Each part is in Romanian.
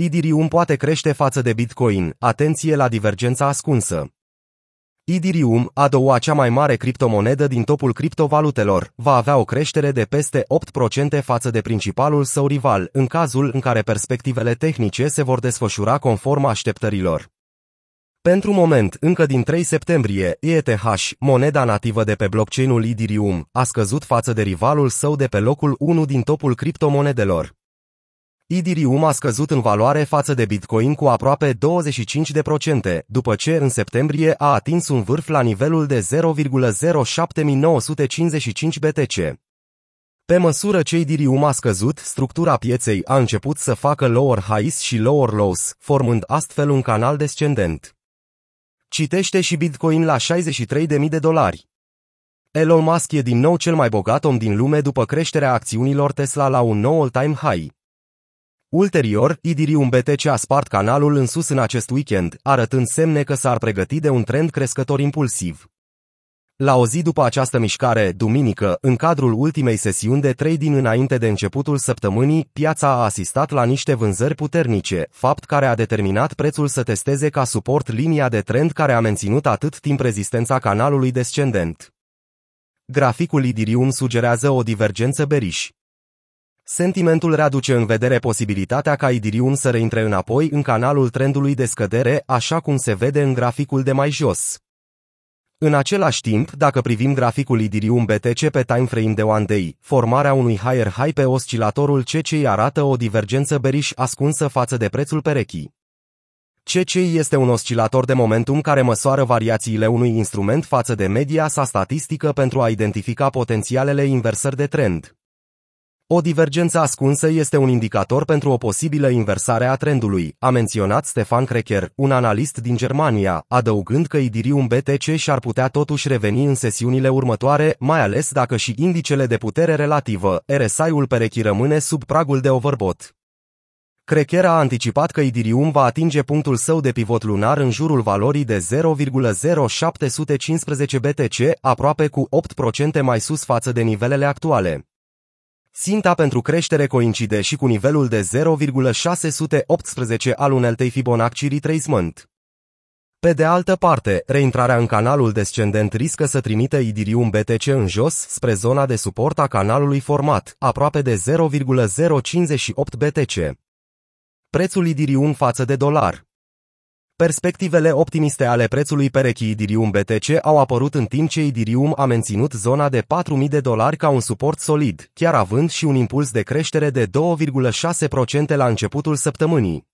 Idirium poate crește față de Bitcoin, atenție la divergența ascunsă. Idirium, a doua cea mai mare criptomonedă din topul criptovalutelor, va avea o creștere de peste 8% față de principalul său rival, în cazul în care perspectivele tehnice se vor desfășura conform așteptărilor. Pentru moment, încă din 3 septembrie, ETH, moneda nativă de pe blockchain-ul Idirium, a scăzut față de rivalul său de pe locul 1 din topul criptomonedelor. Idirium a scăzut în valoare față de Bitcoin cu aproape 25%, după ce în septembrie a atins un vârf la nivelul de 0,07955 BTC. Pe măsură ce Idirium a scăzut, structura pieței a început să facă lower highs și lower lows, formând astfel un canal descendent. Citește și Bitcoin la 63.000 de dolari. Elon Musk e din nou cel mai bogat om din lume după creșterea acțiunilor Tesla la un nou all-time high. Ulterior, Idirium BTC a spart canalul în sus în acest weekend, arătând semne că s-ar pregăti de un trend crescător impulsiv. La o zi după această mișcare, duminică, în cadrul ultimei sesiuni de trading înainte de începutul săptămânii, piața a asistat la niște vânzări puternice, fapt care a determinat prețul să testeze ca suport linia de trend care a menținut atât timp rezistența canalului descendent. Graficul Idirium sugerează o divergență beriș. Sentimentul readuce în vedere posibilitatea ca Idirium să reintre înapoi în canalul trendului de scădere, așa cum se vede în graficul de mai jos. În același timp, dacă privim graficul Idirium BTC pe timeframe de one day, formarea unui higher high pe oscilatorul CCI arată o divergență beriș ascunsă față de prețul perechii. CCI este un oscilator de momentum care măsoară variațiile unui instrument față de media sa statistică pentru a identifica potențialele inversări de trend. O divergență ascunsă este un indicator pentru o posibilă inversare a trendului, a menționat Stefan Krecker, un analist din Germania, adăugând că Idirium BTC și-ar putea totuși reveni în sesiunile următoare, mai ales dacă și indicele de putere relativă, RSI-ul perechii rămâne sub pragul de overbot. Krecker a anticipat că Idirium va atinge punctul său de pivot lunar în jurul valorii de 0,0715 BTC, aproape cu 8% mai sus față de nivelele actuale. Ținta pentru creștere coincide și cu nivelul de 0,618 al uneltei Fibonacci retracement. Pe de altă parte, reintrarea în canalul descendent riscă să trimită Idirium BTC în jos spre zona de suport a canalului format, aproape de 0,058 BTC. Prețul Idirium față de dolar Perspectivele optimiste ale prețului perechii Idirium BTC au apărut în timp ce Idirium a menținut zona de 4.000 de dolari ca un suport solid, chiar având și un impuls de creștere de 2,6% la începutul săptămânii.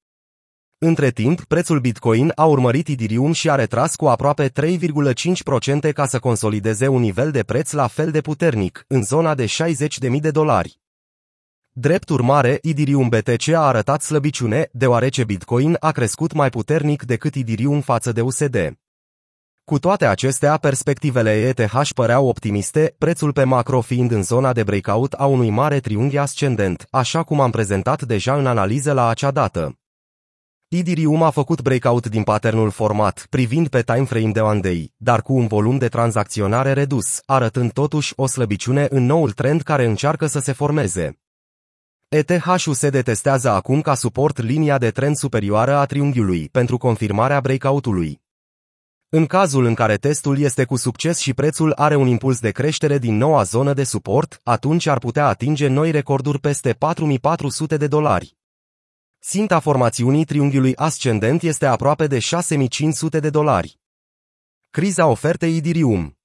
Între timp, prețul Bitcoin a urmărit Idirium și a retras cu aproape 3,5% ca să consolideze un nivel de preț la fel de puternic, în zona de 60.000 de dolari. Drept urmare, Idirium BTC a arătat slăbiciune, deoarece Bitcoin a crescut mai puternic decât Idirium față de USD. Cu toate acestea, perspectivele ETH păreau optimiste, prețul pe macro fiind în zona de breakout a unui mare triunghi ascendent, așa cum am prezentat deja în analiză la acea dată. Idirium a făcut breakout din patternul format, privind pe timeframe de one day, dar cu un volum de tranzacționare redus, arătând totuși o slăbiciune în noul trend care încearcă să se formeze. ETH-ul se detestează acum ca suport linia de trend superioară a triunghiului pentru confirmarea breakout-ului. În cazul în care testul este cu succes și prețul are un impuls de creștere din noua zonă de suport, atunci ar putea atinge noi recorduri peste 4400 de dolari. Ținta formațiunii triunghiului ascendent este aproape de 6500 de dolari. Criza ofertei Idirium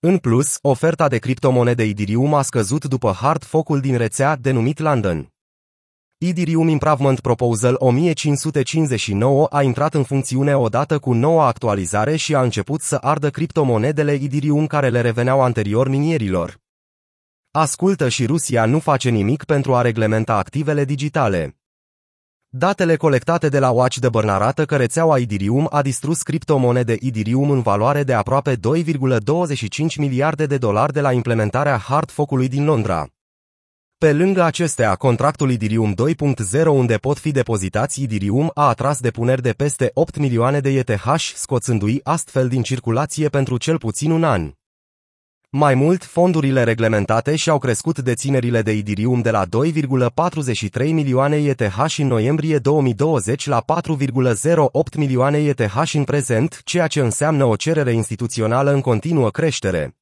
în plus, oferta de criptomonede Idirium a scăzut după hard focul din rețea denumit London. Idirium Improvement Proposal 1559 a intrat în funcțiune odată cu noua actualizare și a început să ardă criptomonedele Idirium care le reveneau anterior minierilor. Ascultă și Rusia nu face nimic pentru a reglementa activele digitale. Datele colectate de la Watch de Burn arată că rețeaua Idirium a distrus criptomonede Idirium în valoare de aproape 2,25 miliarde de dolari de la implementarea hard focului din Londra. Pe lângă acestea, contractul Idirium 2.0 unde pot fi depozitați Idirium a atras depuneri de peste 8 milioane de ETH, scoțându-i astfel din circulație pentru cel puțin un an. Mai mult, fondurile reglementate și-au crescut deținerile de Idirium de la 2,43 milioane ETH în noiembrie 2020 la 4,08 milioane ETH în prezent, ceea ce înseamnă o cerere instituțională în continuă creștere.